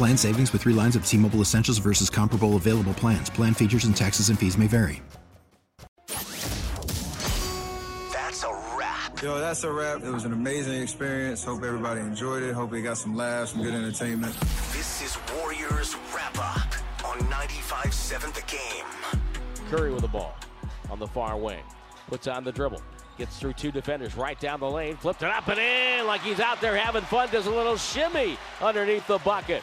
Plan savings with three lines of T Mobile Essentials versus comparable available plans. Plan features and taxes and fees may vary. That's a wrap. Yo, that's a wrap. It was an amazing experience. Hope everybody enjoyed it. Hope we got some laughs, some good entertainment. This is Warriors Wrap Up on 95.7 The Game. Curry with the ball on the far wing. Puts on the dribble. Gets through two defenders right down the lane. Flipped it up and in like he's out there having fun. Does a little shimmy underneath the bucket.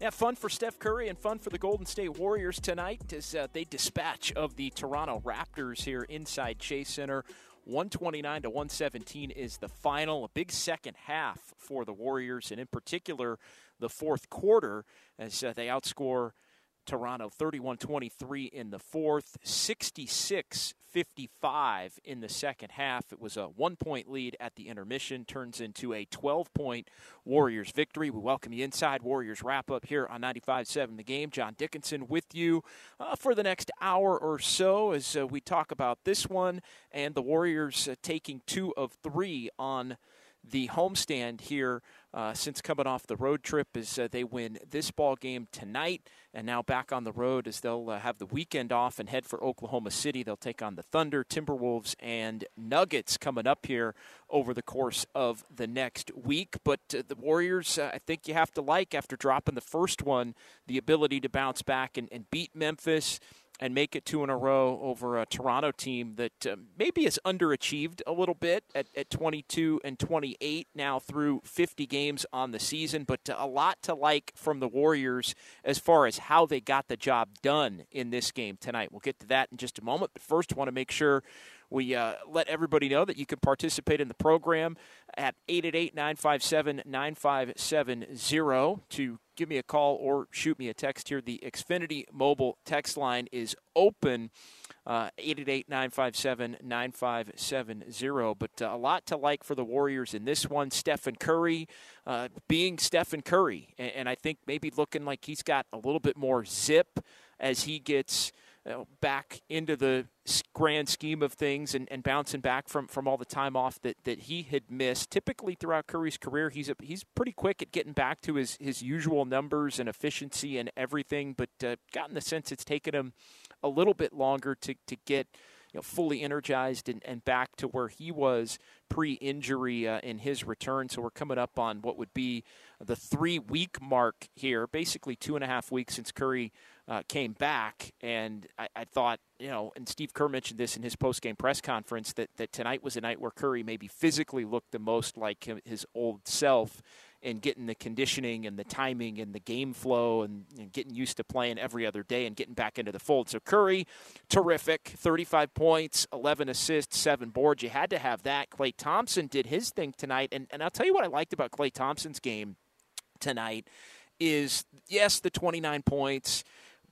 Yeah, fun for Steph Curry and fun for the Golden State Warriors tonight as uh, they dispatch of the Toronto Raptors here inside Chase Center. 129 to 117 is the final. A big second half for the Warriors, and in particular, the fourth quarter as uh, they outscore Toronto 31 23 in the fourth, 66 55 in the second half. It was a one point lead at the intermission, turns into a 12 point Warriors victory. We welcome you inside Warriors wrap up here on 95.7 The Game. John Dickinson with you uh, for the next hour or so as uh, we talk about this one and the Warriors uh, taking two of three on the homestand here uh, since coming off the road trip as uh, they win this ball game tonight and now back on the road as they'll uh, have the weekend off and head for Oklahoma City. They'll take on the Thunder, Timberwolves, and Nuggets coming up here over the course of the next week. But uh, the Warriors, uh, I think you have to like after dropping the first one, the ability to bounce back and, and beat Memphis and make it two in a row over a Toronto team that uh, maybe has underachieved a little bit at, at 22 and 28 now through 50 games on the season, but a lot to like from the Warriors as far as how they got the job done in this game tonight. We'll get to that in just a moment, but first, want to make sure we uh, let everybody know that you can participate in the program at 888 957 9570 to give me a call or shoot me a text here. The Xfinity mobile text line is open. Uh, 888 957 9570. But uh, a lot to like for the Warriors in this one. Stephen Curry uh, being Stephen Curry. And, and I think maybe looking like he's got a little bit more zip as he gets you know, back into the grand scheme of things and, and bouncing back from, from all the time off that, that he had missed. Typically throughout Curry's career, he's a, he's pretty quick at getting back to his, his usual numbers and efficiency and everything, but uh, gotten the sense it's taken him a little bit longer to, to get you know, fully energized and, and back to where he was pre-injury uh, in his return. So we're coming up on what would be the three-week mark here, basically two and a half weeks since Curry – uh, came back, and I, I, thought, you know, and Steve Kerr mentioned this in his post-game press conference that that tonight was a night where Curry maybe physically looked the most like his old self, and getting the conditioning and the timing and the game flow and, and getting used to playing every other day and getting back into the fold. So Curry, terrific, 35 points, 11 assists, seven boards. You had to have that. Klay Thompson did his thing tonight, and and I'll tell you what I liked about Klay Thompson's game tonight is yes the 29 points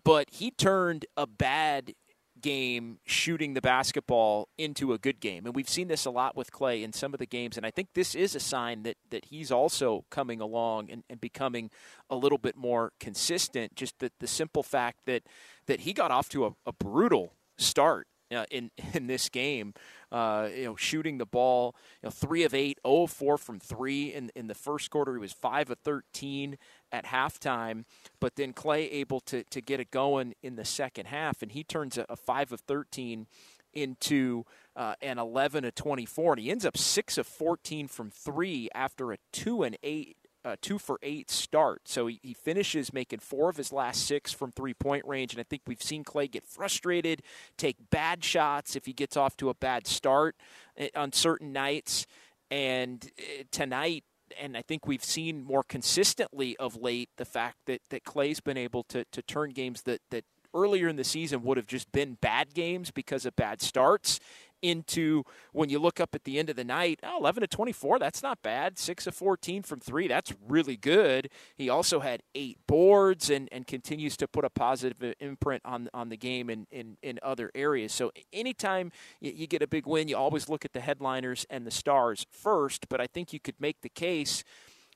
but he turned a bad game shooting the basketball into a good game. And we've seen this a lot with Klay in some of the games. And I think this is a sign that, that he's also coming along and, and becoming a little bit more consistent. Just the, the simple fact that, that he got off to a, a brutal start uh, in in this game. Uh, you know, shooting the ball, you know, three of eight, 0 of 4 from three in in the first quarter. He was five of 13 at halftime, but then Klay able to to get it going in the second half, and he turns a, a five of 13 into uh, an 11 of 24, and he ends up six of 14 from three after a two and eight a two for eight start. So he, he finishes making four of his last six from three point range. And I think we've seen Klay get frustrated, take bad shots if he gets off to a bad start eh, on certain nights. And eh, tonight, and I think we've seen more consistently of late the fact that, that Klay's been able to, to turn games that, that earlier in the season would have just been bad games because of bad starts into when you look up at the end of the night, oh, 11 to 24, that's not bad. 6 of 14 from 3, that's really good. He also had 8 boards and, and continues to put a positive imprint on on the game in, in, in other areas. So anytime you, you get a big win, you always look at the headliners and the stars first, but I think you could make the case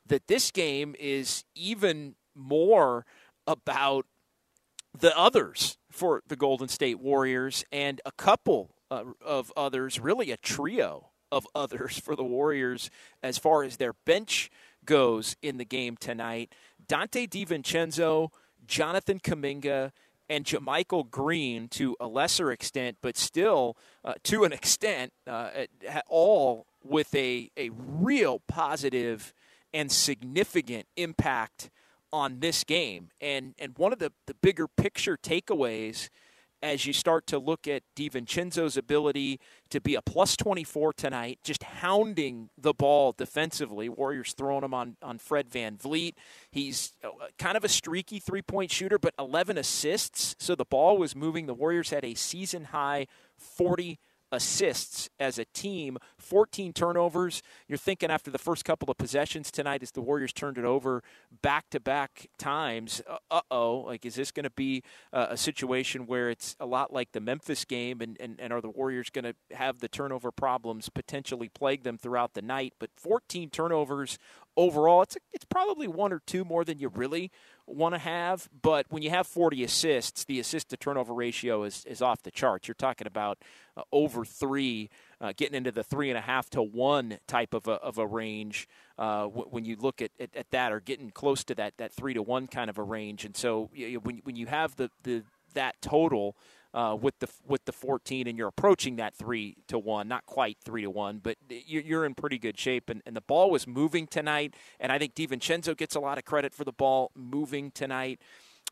that this game is even more about the others for the Golden State Warriors and a couple uh, of others, really a trio of others for the Warriors as far as their bench goes in the game tonight. Donte DiVincenzo, Jonathan Kuminga, and JaMychal Green to a lesser extent, but still uh, to an extent, uh, all with a, a real positive and significant impact on this game. And and one of the, the bigger picture takeaways as you start to look at DiVincenzo's ability to be a plus 24 tonight, just hounding the ball defensively. Warriors throwing him on, on Fred VanVleet. He's uh, kind of a streaky three point shooter, but 11 assists. So the ball was moving. The Warriors had a season high 40 assists as a team, 14 turnovers. You're thinking after the first couple of possessions tonight, as the Warriors turned it over back to back times, uh oh, like is this going to be uh, a situation where it's a lot like the Memphis game, and, and, and are the Warriors going to have the turnover problems potentially plague them throughout the night? But 14 turnovers overall, it's a, it's probably one or two more than you really want to have. But when you have 40 assists, the assist to turnover ratio is, is off the charts. You're talking about uh, over three, uh, getting into the three and a half to one type of a, of a range uh, w- when you look at, at, at, that, or getting close to that that three to one kind of a range. And so you when when you have the, the that total uh, with the with the 14, and you're approaching that three to one, not quite three to one, but you're in pretty good shape. And, and the ball was moving tonight, and I think DiVincenzo gets a lot of credit for the ball moving tonight.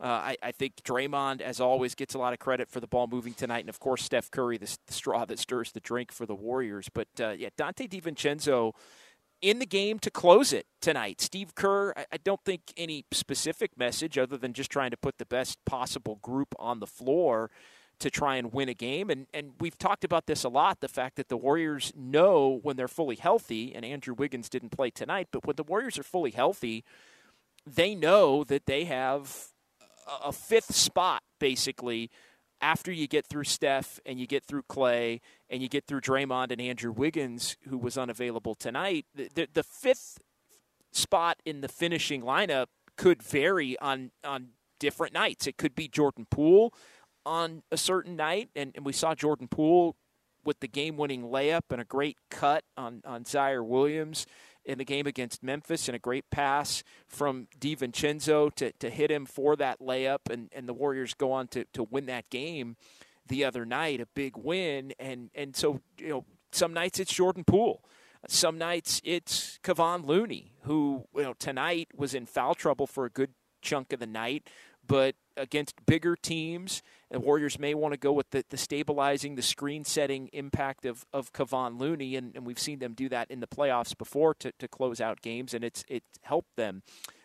Uh, I, I, think Draymond, as always, gets a lot of credit for the ball moving tonight, and of course Steph Curry, the, the straw that stirs the drink for the Warriors. But uh, yeah, Donte DiVincenzo in the game to close it tonight. Steve Kerr, I, I don't think any specific message other than just trying to put the best possible group on the floor to try and win a game. And, and we've talked about this a lot the fact that the Warriors know when they're fully healthy, and Andrew Wiggins didn't play tonight, but when the Warriors are fully healthy, they know that they have a fifth spot basically after you get through Steph and you get through Klay and you get through Draymond and Andrew Wiggins, who was unavailable tonight. The, the, the fifth spot in the finishing lineup could vary on on different nights. It could be Jordan Poole on a certain night, and, and we saw Jordan Poole with the game-winning layup and a great cut on on Ziaire Williams in the game against Memphis, and a great pass from DiVincenzo to to hit him for that layup, and and the Warriors go on to to win that game the other night, a big win, and and so you know some nights it's Jordan Poole. Some nights it's Kevon Looney, who you know tonight was in foul trouble for a good chunk of the night, but against bigger teams, the Warriors may want to go with the, the stabilizing, the screen setting impact of, of Kevon Looney, and, and we've seen them do that in the playoffs before to, to close out games, and it's it helped them.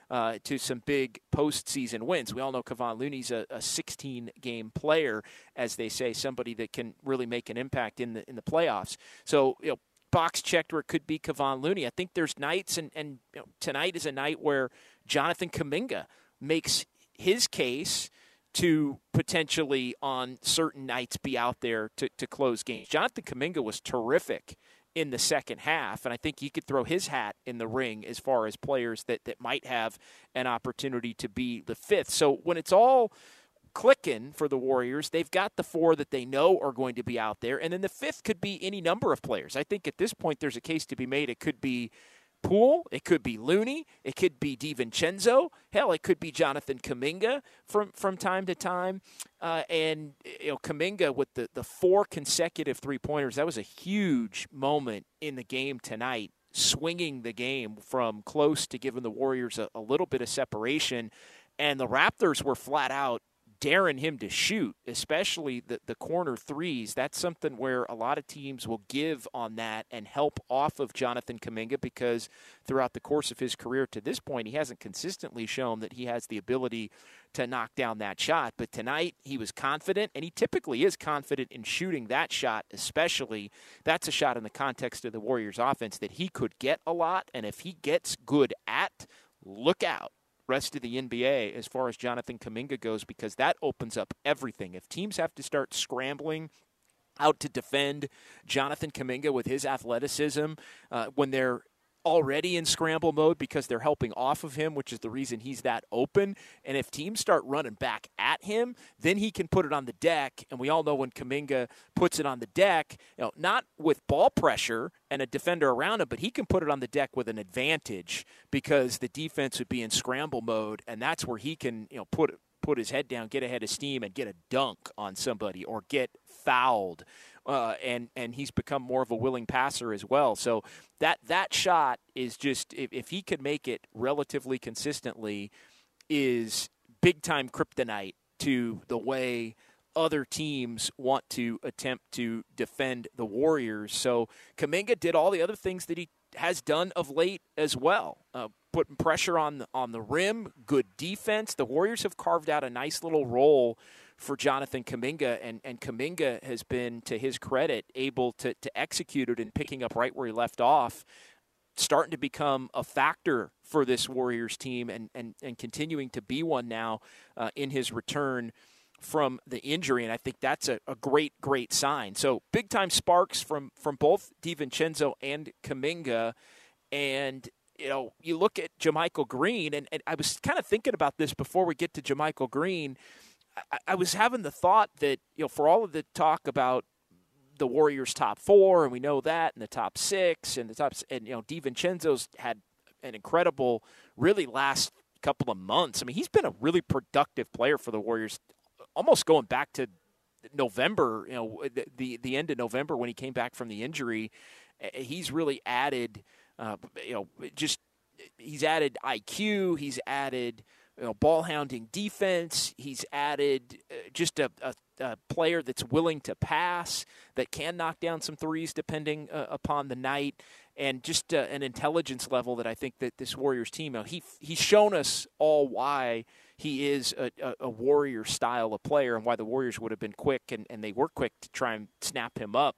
Uh, to some big postseason wins. We all know Kevon Looney's a, a 16 game player, as they say, somebody that can really make an impact in the in the playoffs. So you know, box checked where it could be Kevon Looney. I think there's nights, and and you know, tonight is a night where Jonathan Kuminga makes his case to potentially on certain nights be out there to, to close games. Jonathan Kuminga was terrific in the second half, and I think you could throw his hat in the ring as far as players that, that might have an opportunity to be the fifth. So when it's all clicking for the Warriors, they've got the four that they know are going to be out there, and then the fifth could be any number of players. I think at this point there's a case to be made. It could be Poole. It could be Looney. It could be DiVincenzo. Hell, it could be Jonathan Kuminga from from time to time. Uh, and you know, Kuminga with the the four consecutive three pointers. That was a huge moment in the game tonight. swinging the game from close to giving the Warriors a, a little bit of separation. And the Raptors were flat out daring him to shoot, especially the, the corner threes. That's something where a lot of teams will give on that and help off of Jonathan Kuminga because throughout the course of his career to this point, he hasn't consistently shown that he has the ability to knock down that shot. But tonight, he was confident, and he typically is confident in shooting that shot, especially. That's a shot in the context of the Warriors' offense that he could get a lot, and if he gets good at, look out rest of the NBA as far as Jonathan Kuminga goes because that opens up everything. If teams have to start scrambling out to defend Jonathan Kuminga with his athleticism uh, when they're already in scramble mode because they're helping off of him, which is the reason he's that open. And if teams start running back at him, then he can put it on the deck. And we all know when Kuminga puts it on the deck, you know, not with ball pressure and a defender around him, but he can put it on the deck with an advantage because the defense would be in scramble mode, and that's where he can, you know, put put his head down, get ahead of steam, and get a dunk on somebody or get fouled uh, and and he's become more of a willing passer as well. So that that shot is just if, if he could make it relatively consistently, is big time kryptonite to the way other teams want to attempt to defend the Warriors. So Kuminga did all the other things that he has done of late as well. Uh, putting pressure on the, on the rim, good defense. The Warriors have carved out a nice little role for Jonathan Kuminga, and, and Kuminga has been, to his credit, able to, to execute it and picking up right where he left off, starting to become a factor for this Warriors team and, and, and continuing to be one now uh, in his return from the injury, and I think that's a, a great, great sign. So big time sparks from from both DiVincenzo and Kuminga, and you know you look at JaMychal Green, and, and I was kind of thinking about this before we get to JaMychal Green. I, I was having the thought that you know for all of the talk about the Warriors top four, and we know that, and the top six, and the top, and you know, DiVincenzo's had an incredible, really last couple of months. I mean, he's been a really productive player for the Warriors, almost going back to November. You know, the the end of November when he came back from the injury. He's really added, uh, you know, just he's added IQ. He's added you know, ball hounding defense. He's added uh, just a, a, a, player that's willing to pass, that can knock down some threes depending uh, upon the night, and just uh, an intelligence level that I think that this Warriors team, you know, he he's shown us all why he is a, a, a, Warrior style of player and why the Warriors would have been quick and, and they were quick to try and snap him up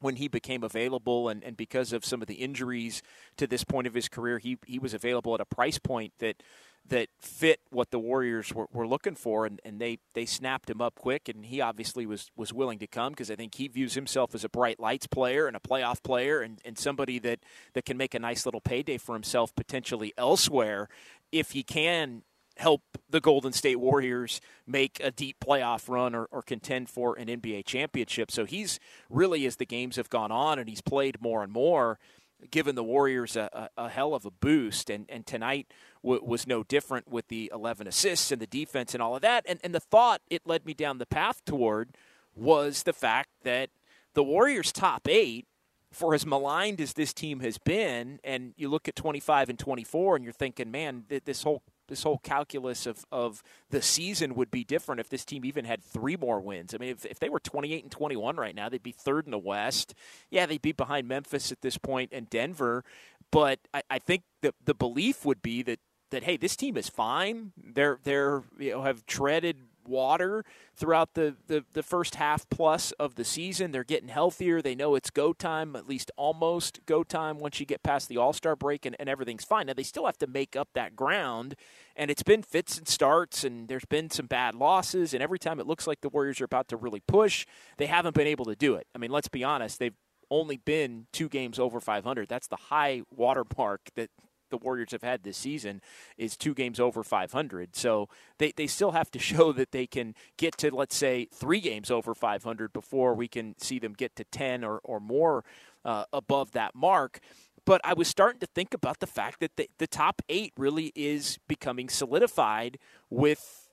when he became available. And, and because of some of the injuries to this point of his career, he, he was available at a price point that that fit what the Warriors were, were looking for, and, and they, they snapped him up quick, and he obviously was, was willing to come because I think he views himself as a bright lights player and a playoff player and, and somebody that, that can make a nice little payday for himself potentially elsewhere if he can help the Golden State Warriors make a deep playoff run or, or contend for an NBA championship. So he's really, as the games have gone on and he's played more and more – given the Warriors a, a, a, hell of a boost. And, and tonight w- was no different with the 11 assists and the defense and all of that. And, and the thought it led me down the path toward was the fact that the Warriors' top eight, for as maligned as this team has been, and you look at 25 and 24, and you're thinking, man, th- this whole this whole calculus of, of the season would be different if this team even had three more wins. I mean, if, if they were 28 and 21 right now, they'd be third in the West. Yeah, they'd be behind Memphis at this point and Denver. But I, I think the, the belief would be that, that, hey, this team is fine. They're, they're, you know, have treaded water throughout the, the, the, first half plus of the season. They're getting healthier. They know it's go time, at least almost go time once you get past the All Star break and, and everything's fine. Now, they still have to make up that ground, and it's been fits and starts, and there's been some bad losses. And every time it looks like the Warriors are about to really push, they haven't been able to do it. I mean, let's be honest, they've only been two games over 500. That's the high watermark that the Warriors have had this season is two games over 500. So they, they still have to show that they can get to, let's say, three games over 500 before we can see them get to 10 or, or more uh, above that mark. But I was starting to think about the fact that the, the top eight really is becoming solidified with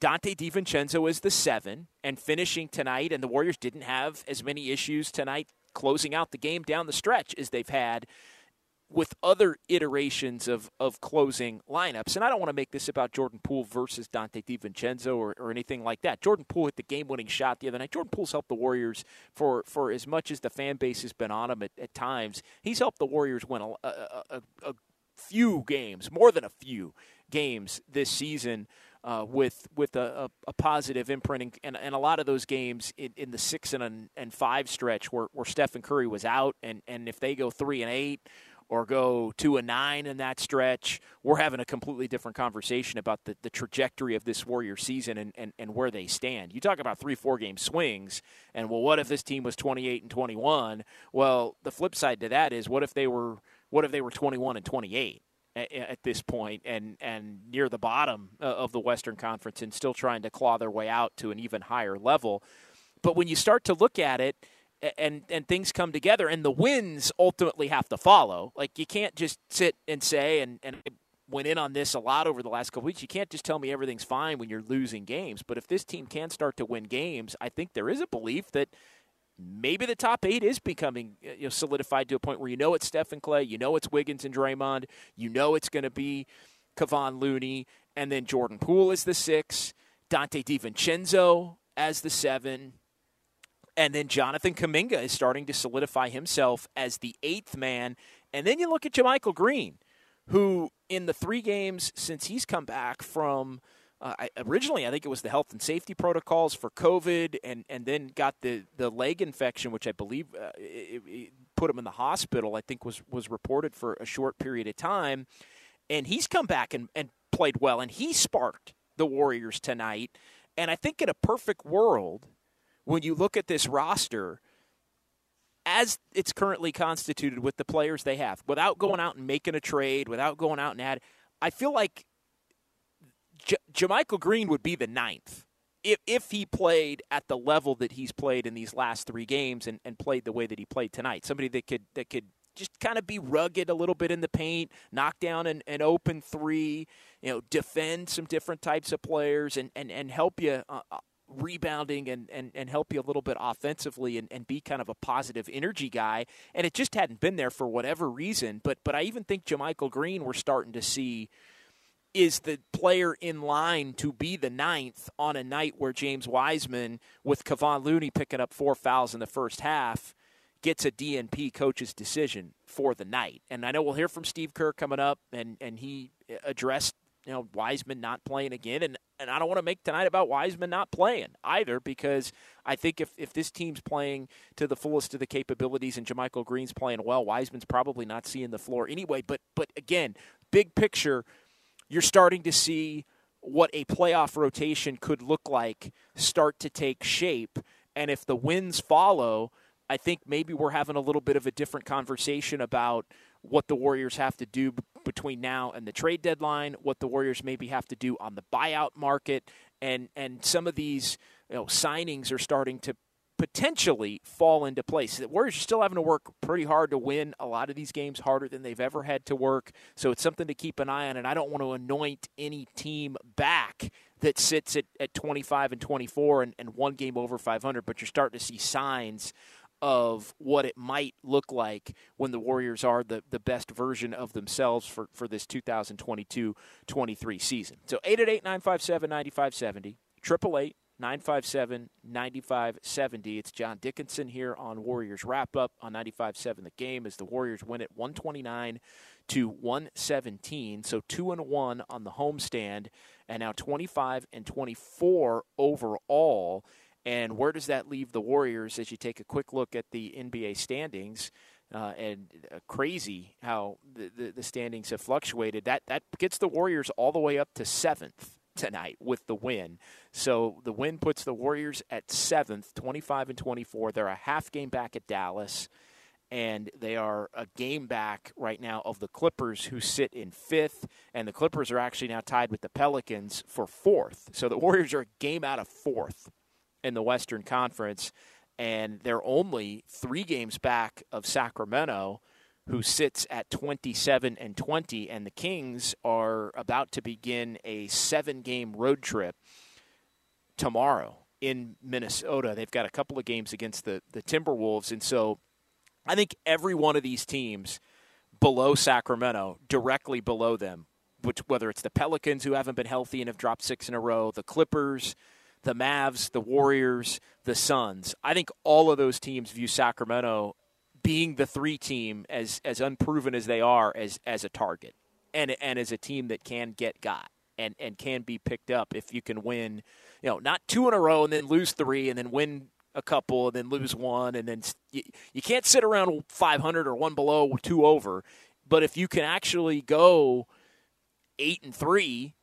Donte DiVincenzo as the seven and finishing tonight, and the Warriors didn't have as many issues tonight closing out the game down the stretch as they've had with other iterations of, of closing lineups. And I don't want to make this about Jordan Poole versus Donte DiVincenzo or, or anything like that. Jordan Poole hit the game winning shot the other night. Jordan Poole's helped the Warriors for, for as much as the fan base has been on him at, at times. He's helped the Warriors win a, a, a, a few games, more than a few games this season. Uh, with with a, a, a, positive imprinting, and, and a lot of those games in, in the six and and five stretch where, where Stephen Curry was out, and, and if they go three and eight or go two and nine in that stretch, we're having a completely different conversation about the, the trajectory of this Warrior season and, and, and where they stand. You talk about three, four game swings, and well, what if this team was 28 and 21? Well, the flip side to that is what if they were what if they were 21 and 28? at this point and and near the bottom uh, of the Western Conference and still trying to claw their way out to an even higher level. But when you start to look at it and and things come together and the wins ultimately have to follow, like you can't just sit and say and and I went in on this a lot over the last couple weeks. You can't just tell me everything's fine when you're losing games. But if this team can start to win games, I think there is a belief that maybe the top eight is becoming uh, you know, solidified to a point where you know it's Stephen Klay, you know it's Wiggins and Draymond, you know it's going to be Kevon Looney, and then Jordan Poole is the six, Donte DiVincenzo as the seven, and then Jonathan Kuminga is starting to solidify himself as the eighth man. And then you look at JaMychal Green, who in the three games since he's come back from – uh, I, originally, I think it was the health and safety protocols for COVID, and, and then got the, the leg infection, which I believe uh, it, it put him in the hospital. I think was was reported for a short period of time, and he's come back and, and played well, and he sparked the Warriors tonight. And I think in a perfect world, when you look at this roster, as it's currently constituted with the players they have, without going out and making a trade, without going out and add, I feel like J- JaMychal Green would be the ninth if, if he played at the level that he's played in these last three games and, and played the way that he played tonight. Somebody that could that could just kind of be rugged a little bit in the paint, knock down an, an open three, you know, defend some different types of players and, and, and help you uh, rebounding and, and, and help you a little bit offensively and, and be kind of a positive energy guy. And it just hadn't been there for whatever reason. But but I even think JaMychal Green we're starting to see – is the player in line to be the ninth on a night where James Wiseman, with Kevon Looney picking up four fouls in the first half, gets a DNP coach's decision for the night. And I know we'll hear from Steve Kerr coming up, and, and he addressed you know Wiseman not playing again, and and I don't want to make tonight about Wiseman not playing either because I think if if this team's playing to the fullest of the capabilities and JaMychal Green's playing well, Wiseman's probably not seeing the floor anyway. But but again, big picture you're starting to see what a playoff rotation could look like start to take shape. And if the wins follow, I think maybe we're having a little bit of a different conversation about what the Warriors have to do between now and the trade deadline, what the Warriors maybe have to do on the buyout market, and and some of these you know, signings are starting to potentially fall into place. The Warriors are still having to work pretty hard to win a lot of these games harder than they've ever had to work. So it's something to keep an eye on. And I don't want to anoint any team back that sits at, at 25 and 24 and, and one game over 500, but you're starting to see signs of what it might look like when the Warriors are the, the best version of themselves for, for this 2022 23 season. So 888 957 9570, 888 957 9570. It's John Dickinson here on Warriors Wrap Up on 95.7 The Game as the Warriors win it 129 to 117. So 2 and 1 on the homestand and now 25 and 24 overall. And where does that leave the Warriors as you take a quick look at the NBA standings? Uh, and uh, crazy how the, the, the standings have fluctuated. That that gets the Warriors all the way up to seventh tonight with the win. So the win puts the Warriors at seventh, 25 and 24. They're a half game back at Dallas, and they are a game back right now of the Clippers, who sit in fifth. And the Clippers are actually now tied with the Pelicans for fourth. So the Warriors are a game out of fourth in the Western Conference, and they're only three games back of Sacramento who sits at 27 and 20, and the Kings are about to begin a seven game road trip tomorrow in Minnesota. They've got a couple of games against the, the Timberwolves, and so I think every one of these teams below Sacramento, directly below them, which whether it's the Pelicans who haven't been healthy and have dropped six in a row, the Clippers, the Mavs, the Warriors, the Suns. I think all of those teams view Sacramento being the three team as as unproven as they are as as a target and and as a team that can get got and and can be picked up if you can win, you know, not two in a row and then lose three and then win a couple and then lose one and then you, you can't sit around 500 or one below two over but if you can actually go 8 and 3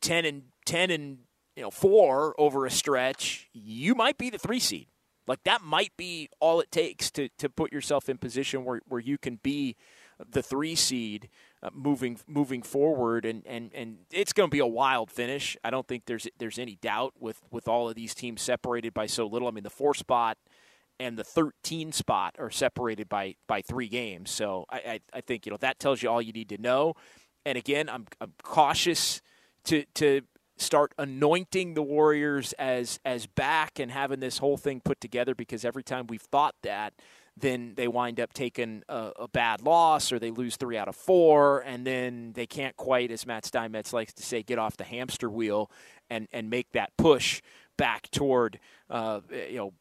10 and 10 and you know 4 over a stretch you might be the 3 seed like that might be all it takes to to put yourself in position where where you can be the 3 seed uh, moving moving forward, and, and, and it's going to be a wild finish. I don't think there's there's any doubt with, with all of these teams separated by so little. I mean, the four spot and the 13 spot are separated by by three games. So I, I, I think you know that tells you all you need to know. And again, I'm, I'm cautious to to start anointing the Warriors as as back and having this whole thing put together because every time we've thought that then they wind up taking a, a, bad loss or they lose three out of four, and then they can't quite, as Matt Steinmetz likes to say, get off the hamster wheel and, and make that push back toward, uh, you know,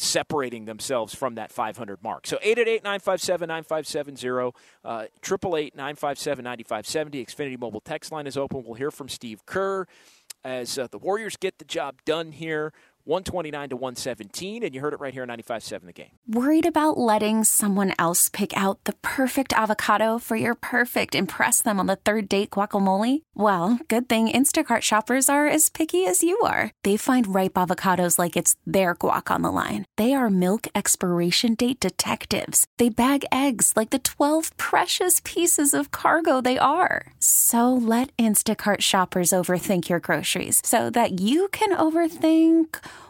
separating themselves from that 500 mark. So 888-957-9570, uh, 888-957-9570. Xfinity Mobile text line is open. We'll hear from Steve Kerr as uh, the Warriors get the job done here 129 to 117, and you heard it right here on 95.7 The Game. Worried about letting someone else pick out the perfect avocado for your perfect impress them on the third date guacamole? Well, good thing Instacart shoppers are as picky as you are. They find ripe avocados like it's their guac on the line. They are milk expiration date detectives. They bag eggs like the 12 precious pieces of cargo they are. So let Instacart shoppers overthink your groceries so that you can overthink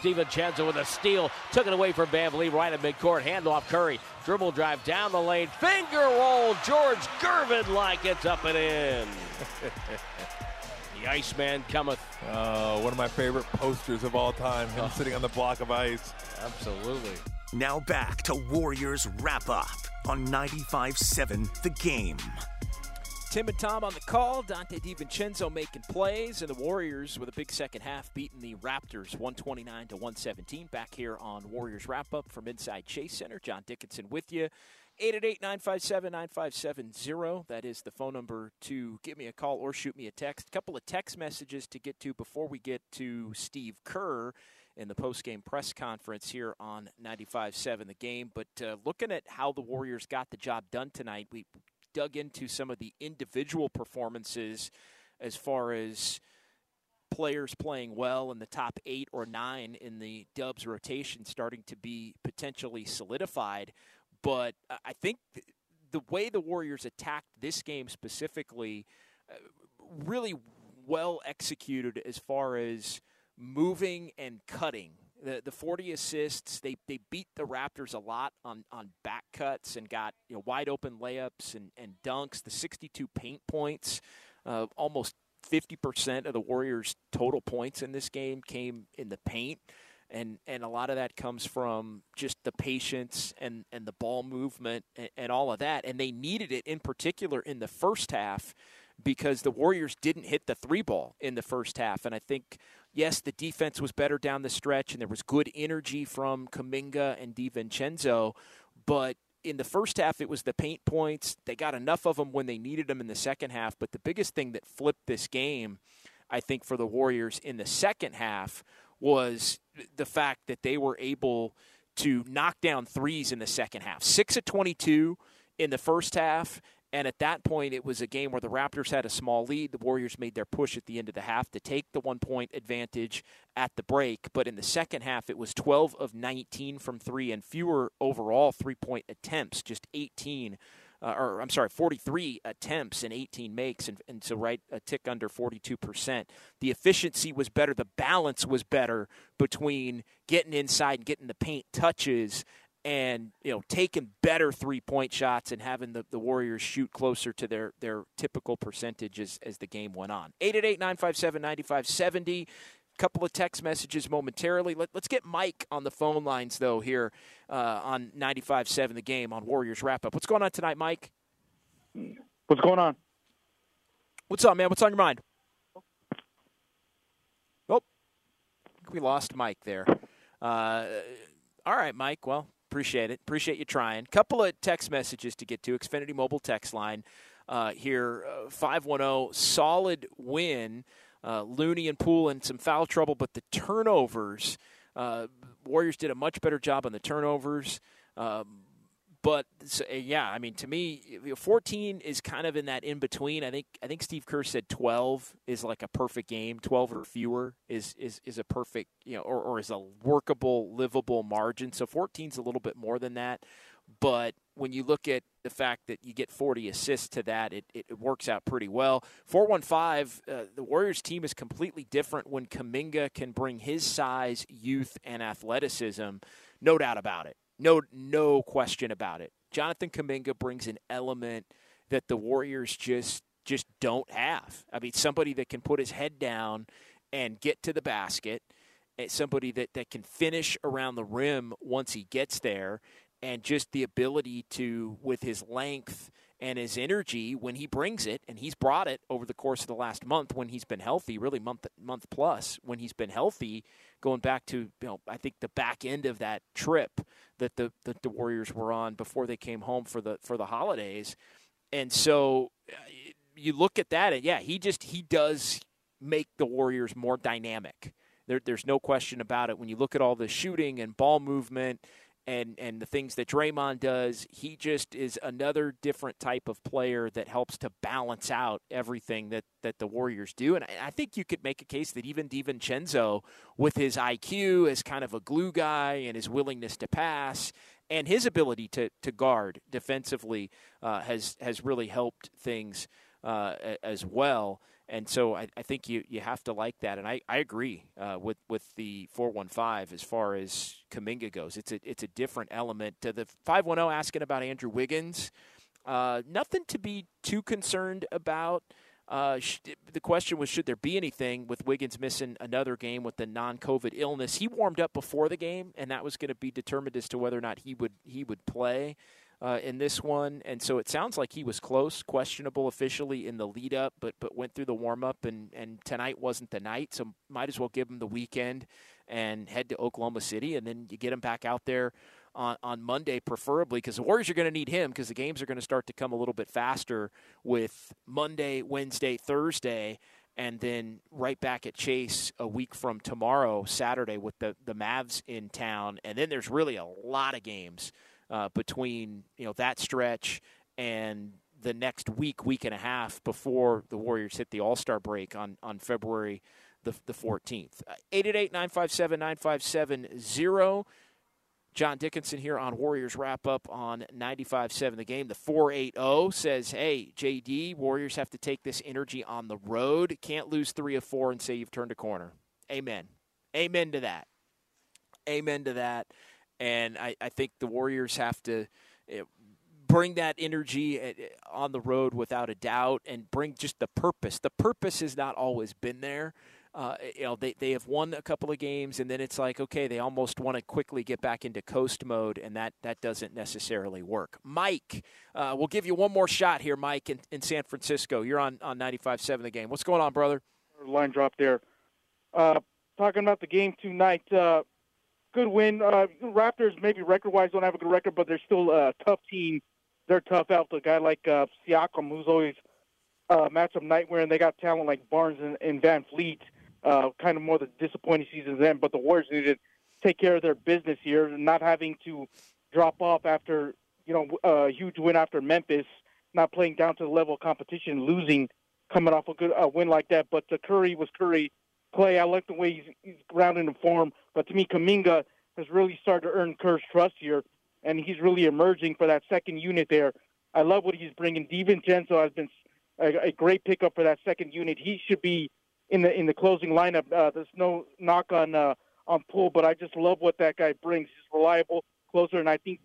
DiVincenzo with a steal. Took it away from VanVleet right at midcourt. Handoff Curry. Dribble drive down the lane. Finger roll. George Gervin like it's up and in. the Iceman cometh. Uh, one of my favorite posters of all time. Him oh. sitting on the block of ice. Absolutely. Now back to Warriors wrap up on 95.7 The Game. Tim and Tom on the call. Donte DiVincenzo making plays, and the Warriors with a big second half beating the Raptors 129 to 117. Back here on Warriors wrap up from inside Chase Center. John Dickinson with you. 888-957-9570. That is the phone number to give me a call or shoot me a text. A couple of text messages to get to before we get to Steve Kerr in the post-game press conference here on 95.7 The Game. But uh, looking at how the Warriors got the job done tonight, we dug into some of the individual performances as far as players playing well in the top eight or nine in the Dubs rotation starting to be potentially solidified. But I think the way the Warriors attacked this game specifically, uh, really well executed as far as moving and cutting. The, the 40 assists, they, they beat the Raptors a lot on, on back cuts and got you know wide open layups and, and dunks. The 62 paint points, uh, almost 50% of the Warriors' total points in this game came in the paint. And, and a lot of that comes from just the patience and, and the ball movement and, and all of that. And they needed it in particular in the first half because the Warriors didn't hit the three ball in the first half. And I think, yes, the defense was better down the stretch and there was good energy from Kuminga and DiVincenzo, but in the first half, it was the paint points. They got enough of them when they needed them in the second half. But the biggest thing that flipped this game, I think, for the Warriors in the second half was the fact that they were able to knock down threes in the second half. Six of 22 in the first half, and at that point, it was a game where the Raptors had a small lead. The Warriors made their push at the end of the half to take the one point advantage at the break. But in the second half, it was 12 of 19 from three and fewer overall three point attempts, just 18. Uh, or I'm sorry, 43 attempts and 18 makes, and, and so right a tick under 42%. The efficiency was better, the balance was better between getting inside and getting the paint touches and you know taking better three point shots and having the, the Warriors shoot closer to their, their typical percentages as, as the game went on. 888-957-9570. Couple of text messages momentarily. Let, us get Mike on the phone lines though here uh, on 95.7 The Game on Warriors Wrap Up. What's going on tonight, Mike? What's going on? What's up, man? What's on your mind? Oh, we lost Mike there. Uh, all right, Mike. Well, Appreciate it. Appreciate you trying. Couple of text messages to get to. Xfinity Mobile text line uh, here. Uh, 510, solid win. Uh, Looney and Poole in some foul trouble, but the turnovers, uh, Warriors did a much better job on the turnovers. Um, but uh, yeah, I mean, to me, 14 is kind of in that in between. I think I think Steve Kerr said 12 is like a perfect game. 12 or fewer is is is a perfect, you know, or, or is a workable, livable margin. So 14 is a little bit more than that. But when you look at the fact that you get 40 assists to that, it, it, works out pretty well. 415, uh, the Warriors team is completely different when Kuminga can bring his size, youth, and athleticism. No doubt about it. No, no question about it. Jonathan Kuminga brings an element that the Warriors just just don't have. I mean, somebody that can put his head down and get to the basket, eh, somebody that, that can finish around the rim once he gets there, and just the ability to, with his length and his energy when he brings it, and he's brought it over the course of the last month when he's been healthy, really month month plus when he's been healthy, going back to you know I think the back end of that trip that the that the Warriors were on before they came home for the for the holidays, and so uh, you look at that and yeah, he just he does make the Warriors more dynamic. There, there's no question about it. When you look at all the shooting and ball movement and and the things that Draymond does, he just is another different type of player that helps to balance out everything that that the Warriors do. And I, I think you could make a case that even DiVincenzo, with his IQ as kind of a glue guy and his willingness to pass and his ability to to guard defensively, uh, has has really helped things uh, as well and so I, I, think you, you have to like that. And I, I agree uh, with with the four one five as far as Kuminga goes. It's a it's a different element. To the 510 asking about Andrew Wiggins, uh, nothing to be too concerned about. Uh, sh- the question was, should there be anything with Wiggins missing another game with the non-COVID illness? He warmed up before the game, and that was going to be determined as to whether or not he would he would play uh, in this one, and so it sounds like he was close, questionable officially in the lead up, but but went through the warm up, and and tonight wasn't the night, so might as well give him the weekend and head to Oklahoma City, and then you get him back out there on, on Monday, preferably, because the Warriors are going to need him because the games are going to start to come a little bit faster with Monday, Wednesday, Thursday, and then right back at Chase a week from tomorrow, Saturday, with the, the Mavs in town. And then there's really a lot of games uh, between you know that stretch and the next week, week and a half before the Warriors hit the All Star break on, on February the, the 14th. 888 957 9570. John Dickinson here on Warriors Wrap Up on 95.7 The Game. The 480 says, hey, JD, Warriors have to take this energy on the road. Can't lose three of four and say you've turned a corner. Amen. Amen to that. Amen to that. And I, I think the Warriors have to eh, bring that energy eh, on the road without a doubt and bring just the purpose. The purpose has not always been there uh, you know, they, they have won a couple of games, and then it's like, okay, they almost want to quickly get back into coast mode, and that, that doesn't necessarily work. Mike, uh, we'll give you one more shot here, Mike, in, in San Francisco. You're on, on 95.7 the game. What's going on, brother? Line drop there. Uh, talking about the game tonight, uh, good win. Uh, Raptors, maybe record wise, don't have a good record, but they're still a tough team. They're tough out to a guy like uh, Siakam, who's always uh, matchup nightmare, and they got talent like Barnes and, and VanVleet uh, kind of more the disappointing season then. But the Warriors needed to take care of their business here, not having to drop off after you know a huge win after Memphis, not playing down to the level of competition, losing, coming off a good uh, win like that. But uh, Curry was Curry. Klay, I like the way he's, he's grounded in form. But to me, Kuminga has really started to earn Kerr's trust here, and he's really emerging for that second unit there. I love what he's bringing. DiVincenzo has been a, a great pickup for that second unit. He should be in the in the closing lineup. Uh, there's no knock on uh, on Poole, but I just love what that guy brings. He's reliable closer, and I think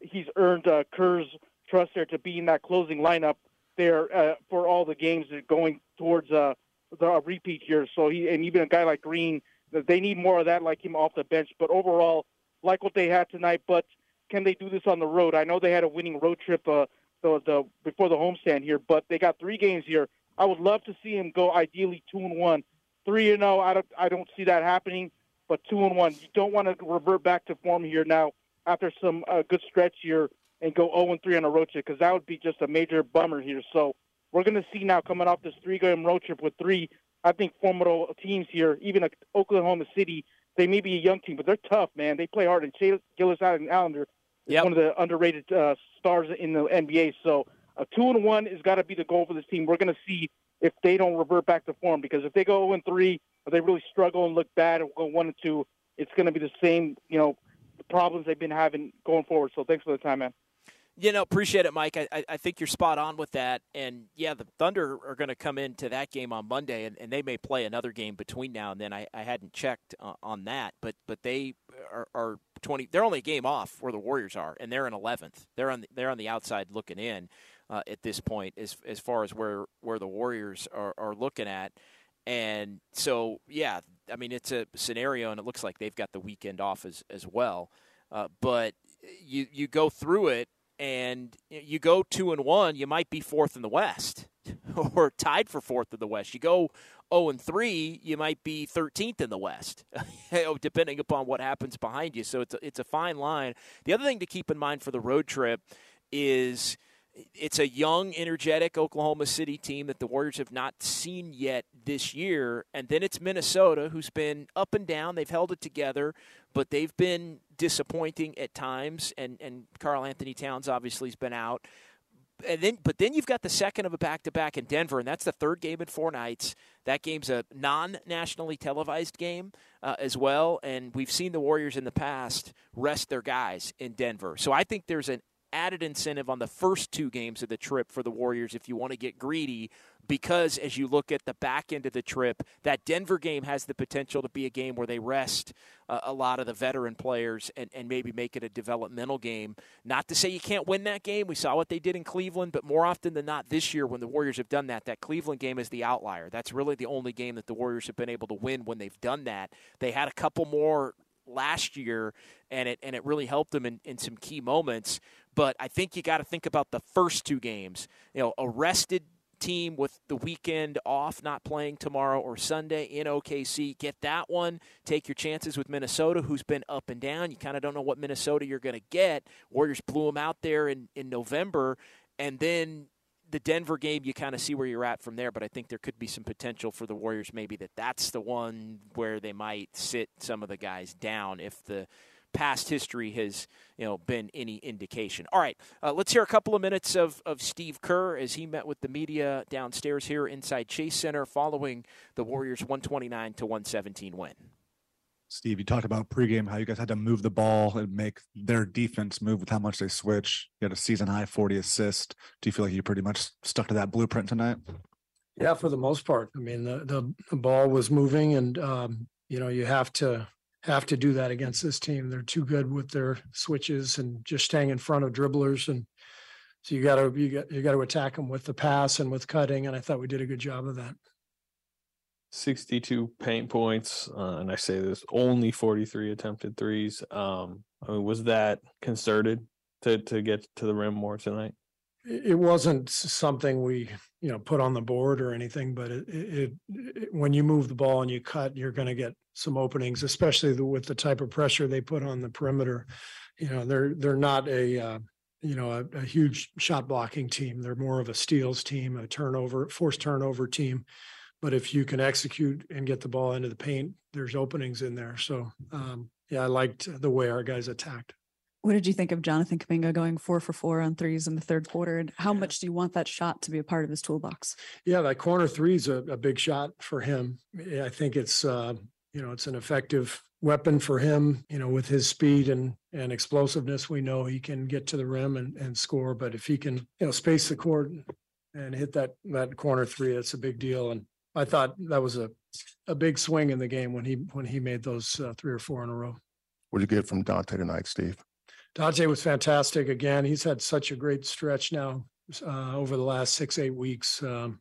he's earned uh, Kerr's trust there to be in that closing lineup there uh, for all the games that going towards uh, the repeat here. So he and even a guy like Green, they need more of that like him off the bench. But overall, like what they had tonight. But can they do this on the road? I know they had a winning road trip uh, the, the before the homestand here, but they got three games here I would love to see him go ideally two and one, three and zero. Oh, I don't I don't see that happening, but two and one. You don't want to revert back to form here now after some uh, good stretch here and go zero and three on a road trip because that would be just a major bummer here. So we're going to see now coming off this three game road trip with three, I think formidable teams here. Even Oklahoma City, they may be a young team, but they're tough, man. They play hard, and Shai Gilgeous-Alexander is yep. one of the underrated uh, stars in the NBA. So a two and one has got to be the goal for this team. We're going to see if they don't revert back to form because if they go 0 and three or they really struggle and look bad and go one and two, it's going to be the same, you know, the problems they've been having going forward. So thanks for the time, man. You know, appreciate it, Mike. I, I think you're spot on with that. And yeah, the Thunder are going to come into that game on Monday, and, and they may play another game between now and then. I, I hadn't checked uh, on that, but but they are, are 20. They're only a game off where the Warriors are, and they're in 11th. They're on the, they're on the outside looking in uh, at this point, as as far as where where the Warriors are, are looking at. And so, yeah, I mean, it's a scenario, and it looks like they've got the weekend off as as well. Uh, but you you go through it, and you go two and one, you might be fourth in the West, or tied for fourth in the West. You go zero oh and three, you might be thirteenth in the West, oh, depending upon what happens behind you. So it's a, it's a fine line. The other thing to keep in mind for the road trip is it's a young, energetic Oklahoma City team that the Warriors have not seen yet this year. And then it's Minnesota, who's been up and down. They've held it together, but they've been disappointing at times. And, and Karl-Anthony Towns obviously has been out. And then, but then you've got the second of a back-to-back in Denver, and that's the third game in four nights. That game's a non-nationally televised game uh, as well, and we've seen the Warriors in the past rest their guys in Denver. So I think there's an added incentive on the first two games of the trip for the Warriors if you want to get greedy because as you look at the back end of the trip, that Denver game has the potential to be a game where they rest uh, a lot of the veteran players and, and maybe make it a developmental game. Not to say you can't win that game. We saw what they did in Cleveland, but more often than not this year when the Warriors have done that, that Cleveland game is the outlier. That's really the only game that the Warriors have been able to win when they've done that. They had a couple more last year and it and it really helped them in, in some key moments. But I think you got to think about the first two games. You know, a rested team with the weekend off, not playing tomorrow or Sunday in OKC. Get that one. Take your chances with Minnesota, who's been up and down. You kind of don't know what Minnesota you're going to get. Warriors blew them out there in, in November. And then the Denver game, you kind of see where you're at from there. But I think there could be some potential for the Warriors, maybe that that's the one where they might sit some of the guys down if the past history has you know been any indication. All right, uh, let's hear a couple of minutes of, of Steve Kerr as he met with the media downstairs here inside Chase Center following the Warriors 129 to 117 win. Steve, you talked about pregame how you guys had to move the ball and make their defense move with how much they switch. You had a season high 40 assist. Do you feel like you pretty much stuck to that blueprint tonight? Yeah, for the most part. I mean, the the, the ball was moving, and um, you know you have to have to do that against this team. They're too good with their switches and just staying in front of dribblers, and so you got to you got you got to attack them with the pass and with cutting. And I thought we did a good job of that. 62 paint points, uh, and I say this only 43 attempted threes. Um, I mean, was that concerted to to get to the rim more tonight? It wasn't something we you know put on the board or anything, but it, it, it when you move the ball and you cut, you're going to get some openings, especially the, with the type of pressure they put on the perimeter. You know, they're they're not a uh, you know a, a huge shot blocking team. They're more of a steals team, a turnover, forced turnover team but if you can execute and get the ball into the paint, there's openings in there. So um, yeah, I liked the way our guys attacked. What did you think of Jonathan Kuminga going four for four on threes in the third quarter? And how much do you want that shot to be a part of his toolbox? Yeah, that corner three is a, a big shot for him. I think it's uh, you know it's an effective weapon for him. You know, with his speed and and explosiveness, we know he can get to the rim and, and score. But if he can you know space the court and hit that that corner three, that's a big deal. And I thought that was a a big swing in the game when he when he made those uh, three or four in a row. What did you get from Donte tonight, Steve? Donte was fantastic again. He's had such a great stretch now uh, over the last six eight weeks. Um,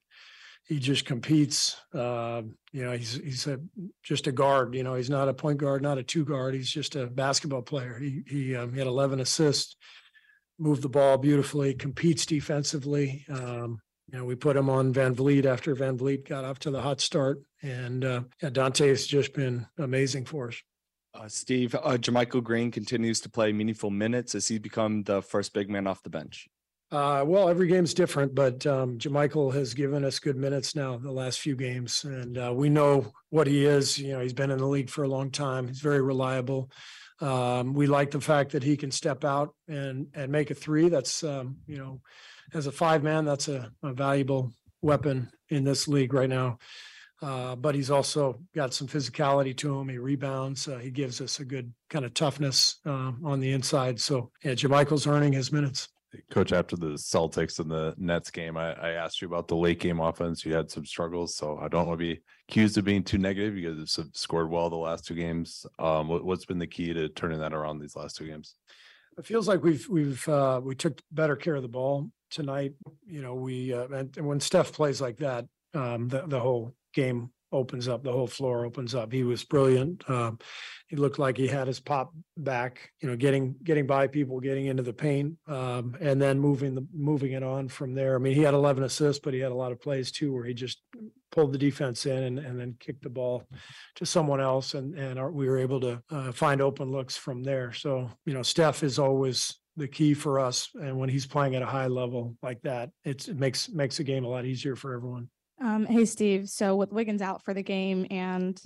he just competes. Uh, you know, he's he's a, just a guard. You know, he's not a point guard, not a two guard. He's just a basketball player. He he, um, he had 11 assists, moved the ball beautifully, competes defensively. Um, you know, we put him on VanVleet after VanVleet got off to the hot start, and uh, yeah, Donte has just been amazing for us. Uh, Steve, uh, JaMychal Green continues to play meaningful minutes as he's become the first big man off the bench. Uh, well, every game's different, but um, JaMychal has given us good minutes now the last few games, and uh, we know what he is. You know, he's been in the league for a long time. He's very reliable. Um, we like the fact that he can step out and and make a three. That's um, you know as a five man, that's a, a valuable weapon in this league right now. Uh, but he's also got some physicality to him. He rebounds. Uh, he gives us a good kind of toughness um, on the inside. So yeah, JaMychal's earning his minutes. Coach, after the Celtics and the Nets game, I, I, asked you about the late game offense. You had some struggles, so I don't want to be accused of being too negative. You guys have scored well the last two games. Um, what, has been the key to turning that around these last two games? It feels like we've we've uh, we took better care of the ball tonight. You know, we uh, and, and when Steph plays like that, um, the the whole game opens up. The whole floor opens up. He was brilliant. Um, he looked like he had his pop back. You know, getting getting by people, getting into the paint, um, and then moving the moving it on from there. I mean, he had 11 assists, but he had a lot of plays too where he just pulled the defense in and, and then kicked the ball to someone else, and and our, we were able to uh, find open looks from there. So you know, Steph is always the key for us, and when he's playing at a high level like that, it makes makes the game a lot easier for everyone. Um, hey, Steve. So with Wiggins out for the game and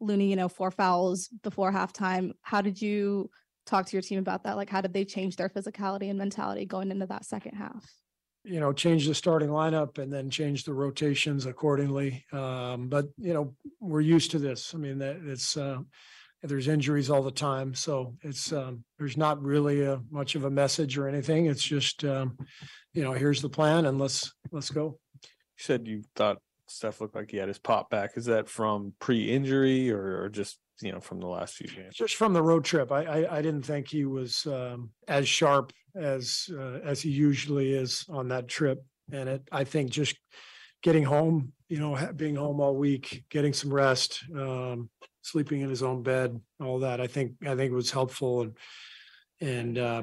Looney, you know, four fouls before halftime, how did you talk to your team about that? Like, how did they change their physicality and mentality going into that second half? You know, change the starting lineup and then change the rotations accordingly. Um, but you know, we're used to this. I mean, that it's uh, there's injuries all the time, so it's um, there's not really a, much of a message or anything. It's just um, you know, here's the plan and let's let's go. Said you thought Steph looked like he had his pop back. Is that from pre-injury or, or just you know from the last few games? Just from the road trip. I I, I didn't think he was um, as sharp as uh, as he usually is on that trip, and it I think just getting home, you know, being home all week, getting some rest, um, sleeping in his own bed, all that. I think I think was helpful and and uh,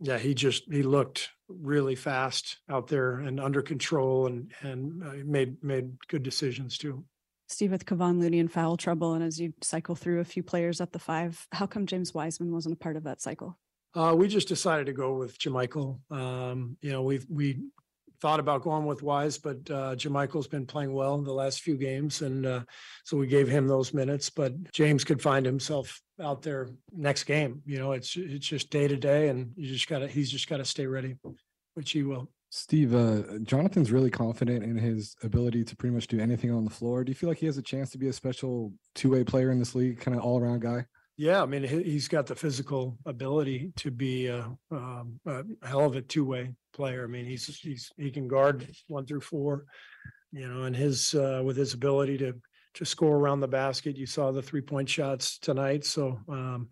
yeah, he just he looked really fast out there and under control and and uh, made made good decisions too. Steve, with Kevon Looney in foul trouble, and as you cycle through a few players at the five, how come James Wiseman wasn't a part of that cycle? Uh, we just decided to go with JaMychal. Um, you know, we we thought about going with Wise, but uh, JaMychal's been playing well in the last few games, and uh, so we gave him those minutes. But James could find himself out there next game. You know, it's it's just day to day, and you just gotta he's just gotta stay ready, which he will. Steve, uh, Jonathan's really confident in his ability to pretty much do anything on the floor. Do you feel like he has a chance to be a special two way player in this league, kind of all around guy? Yeah, I mean, he- he's got the physical ability to be a, um, a hell of a two-way player. I mean, he's, he's, he can guard one through four, you know, and his, uh, with his ability to, to score around the basket. You saw the three-point shots tonight, so, um,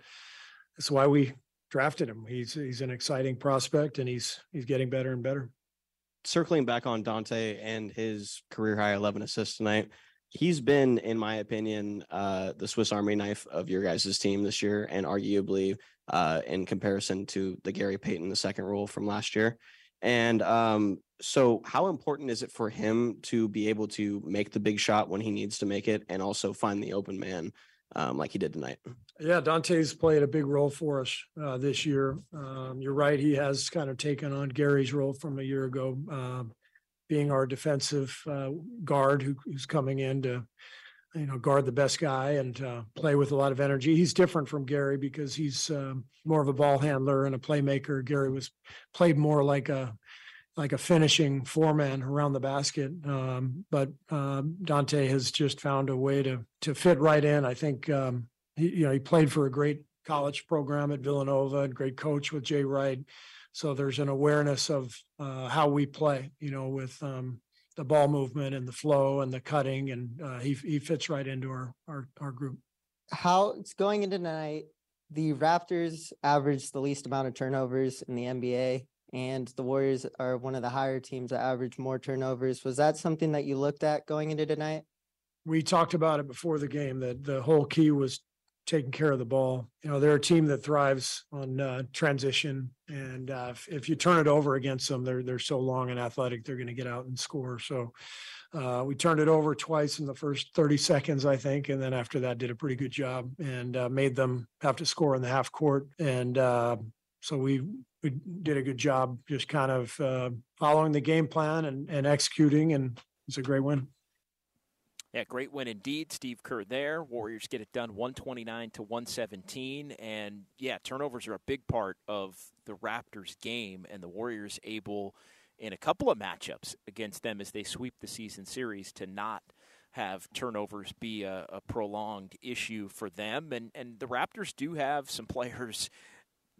that's why we drafted him. He's, he's an exciting prospect and he's, he's getting better and better. circling back on Donte and his career high 11 assists tonight, he's been, in my opinion, uh, the Swiss Army knife of your guys' team this year, and arguably uh, in comparison to the Gary Payton, the second rule from last year. And um, so, how important is it for him to be able to make the big shot when he needs to make it, and also find the open man um, like he did tonight? Yeah, Donte's played a big role for us uh, this year. Um, you're right; he has kind of taken on Gary's role from a year ago, um, being our defensive uh, guard who, who's coming in to, you know, guard the best guy and uh, play with a lot of energy. He's different from Gary because he's um, more of a ball handler and a playmaker. Gary was played more like a like a finishing foreman around the basket. Um, but um, Donte has just found a way to to fit right in. I think um, he, you know he played for a great college program at Villanova and great coach with Jay Wright. So there's an awareness of uh, how we play. You know, with um, the ball movement and the flow and the cutting, and uh, he he fits right into our our our group. how it's going into tonight. The Raptors average the least amount of turnovers in the NBA, and the Warriors are one of the higher teams that average more turnovers. Was that something that you looked at going into tonight? we talked about it before the game that the whole key was taking care of the ball. You know, they're a team that thrives on uh, transition, and uh, if, if you turn it over against them, they're they're so long and athletic, they're going to get out and score. So uh, we turned it over twice in the first 30 seconds, I think, and then after that, did a pretty good job and uh, made them have to score in the half court. And uh, so we we did a good job, just kind of uh, following the game plan and and executing, and it's a great win. Yeah, great win indeed. Steve Kerr there. Warriors get it done 129 to 117. And yeah, turnovers are a big part of the Raptors game, and the Warriors able in a couple of matchups against them as they sweep the season series to not have turnovers be a, a prolonged issue for them. And and the Raptors do have some players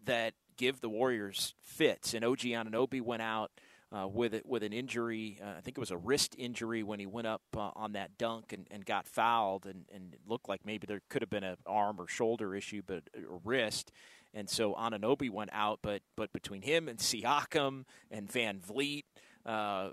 that give the Warriors fits. And OG Anunoby went out uh, with it with an injury. Uh, I think it was a wrist injury when he went up uh, on that dunk and, and got fouled, and, and it looked like maybe there could have been an arm or shoulder issue, but a wrist. And so Anunoby went out, but but between him and Siakam and VanVleet, uh,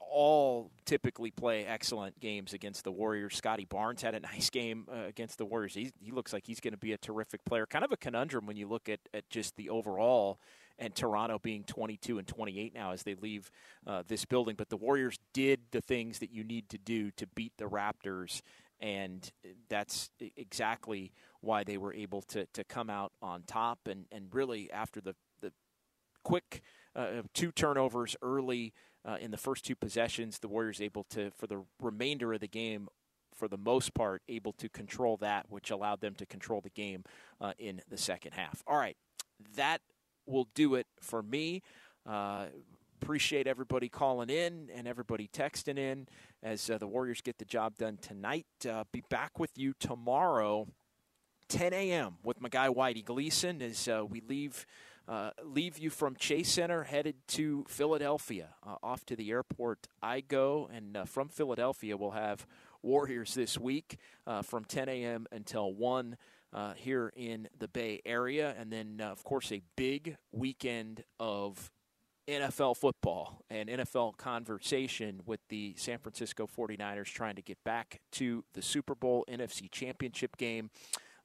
all typically play excellent games against the Warriors. Scottie Barnes had a nice game uh, against the Warriors. He, he looks like he's going to be a terrific player. Kind of a conundrum when you look at, at just the overall and Toronto being 22 and 28 now as they leave uh, this building. But the Warriors did the things that you need to do to beat the Raptors, and that's e- exactly why they were able to, to come out on top. And, and really, after the, the quick uh, two turnovers early uh, in the first two possessions, the Warriors able to, for the remainder of the game, for the most part, able to control that, which allowed them to control the game uh, in the second half. All right, that will do it for me. Uh, appreciate everybody calling in and everybody texting in as uh, the Warriors get the job done tonight. Uh, be back with you tomorrow, 10 a.m. with my guy Whitey Gleason as uh, we leave. Uh, leave you from Chase Center, headed to Philadelphia. Uh, off to the airport I go, and uh, from Philadelphia we'll have Warriors this week from 10 a.m. until 1 uh, here in the Bay Area. And then, uh, of course, a big weekend of NFL football and NFL conversation with the San Francisco 49ers trying to get back to the Super Bowl NFC Championship game.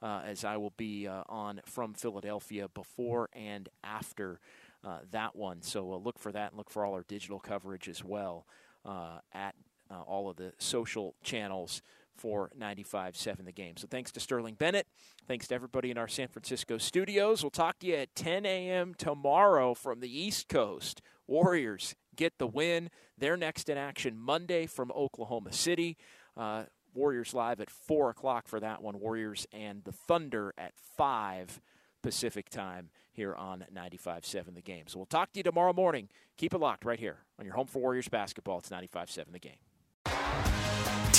Uh, as I will be uh, on from Philadelphia before and after uh, that one. So uh, look for that and look for all our digital coverage as well uh, at all of the social channels for 95.7 the game. So thanks to Sterling Bennett. Thanks to everybody in our San Francisco studios. We'll talk to you at 10 a.m. tomorrow from the East Coast. Warriors get the win. They're next in action Monday from Oklahoma City. Uh, Warriors live at 4 o'clock for that one. Warriors and the Thunder at 5 Pacific time here on 95.7 The Game. So we'll talk to you tomorrow morning. Keep it locked right here on your home for Warriors basketball. It's 95.7 The Game.